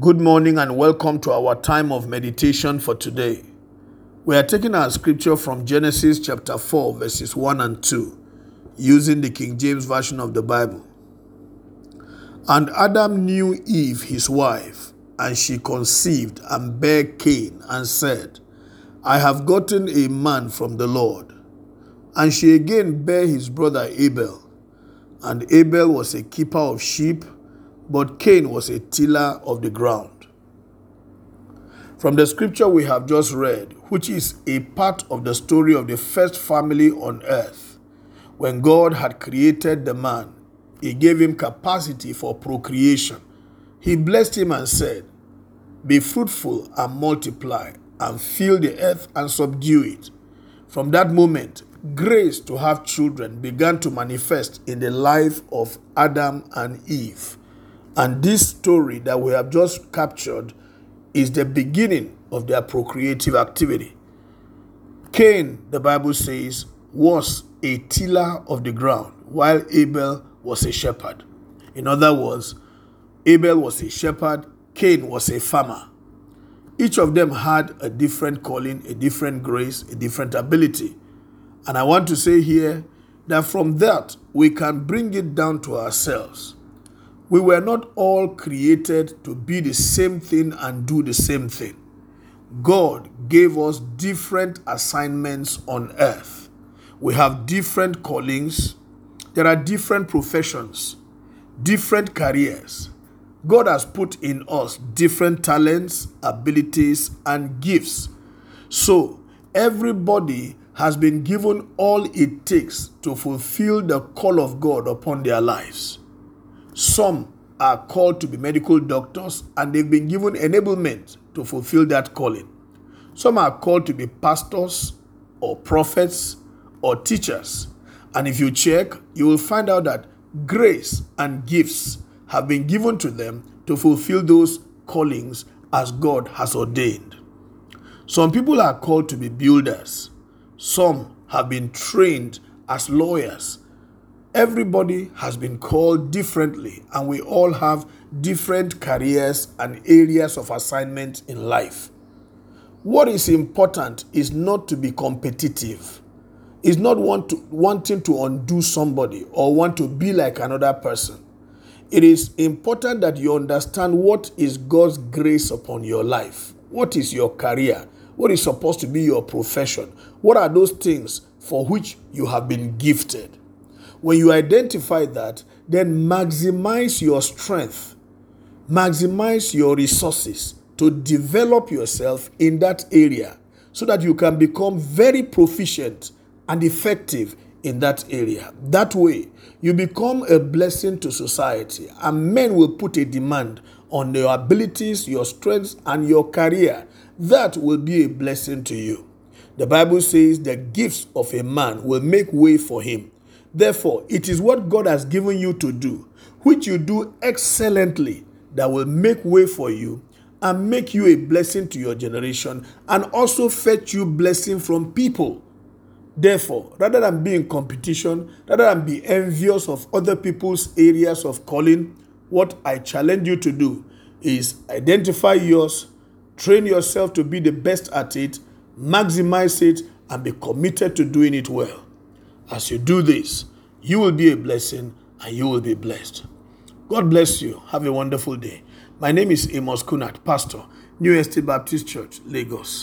Good morning and welcome to our time of meditation for today. We are taking our scripture from Genesis chapter 4, verses 1 and 2, using the King James Version of the Bible. And Adam knew Eve, his wife, and she conceived and bare Cain, and said, I have gotten a man from the Lord. And she again bare his brother Abel. And Abel was a keeper of sheep but Cain was a tiller of the ground. From the scripture we have just read, which is a part of the story of the first family on earth, when God had created the man, he gave him capacity for procreation. He blessed him and said, Be fruitful and multiply, and fill the earth and subdue it. From that moment, grace to have children began to manifest in the life of Adam and Eve. And this story that we have just captured is the beginning of their procreative activity. Cain, the Bible says, was a tiller of the ground, while Abel was a shepherd. In other words, Abel was a shepherd, Cain was a farmer. Each of them had a different calling, a different grace, a different ability. And I want to say here that from that, we can bring it down to ourselves. We were not all created to be the same thing and do the same thing. God gave us different assignments on earth. We have different callings. There are different professions, different careers. God has put in us different talents, abilities, and gifts. So, everybody has been given all it takes to fulfill the call of God upon their lives. Some are called to be medical doctors and they've been given enablement to fulfill that calling. Some are called to be pastors or prophets or teachers. And if you check, you will find out that grace and gifts have been given to them to fulfill those callings as God has ordained. Some people are called to be builders. Some have been trained as lawyers Everybody has been called differently, and we all have different careers and areas of assignment in life. What is important is not to be competitive, is not want to, wanting to undo somebody or want to be like another person. It is important that you understand what is God's grace upon your life. What is your career? What is supposed to be your profession? What are those things for which you have been gifted? When you identify that, then maximize your strength, maximize your resources to develop yourself in that area so that you can become very proficient and effective in that area. That way, you become a blessing to society, and men will put a demand on your abilities, your strengths, and your career. That will be a blessing to you. The Bible says the gifts of a man will make way for him. Therefore, it is what God has given you to do, which you do excellently, that will make way for you and make you a blessing to your generation and also fetch you blessing from people. Therefore, rather than be in competition, rather than be envious of other people's areas of calling, what I challenge you to do is identify yours, train yourself to be the best at it, maximize it, and be committed to doing it well. As you do this, you will be a blessing and you will be blessed. God bless you. Have a wonderful day. My name is Amos Kunat, Pastor, New Estate Baptist Church, Lagos.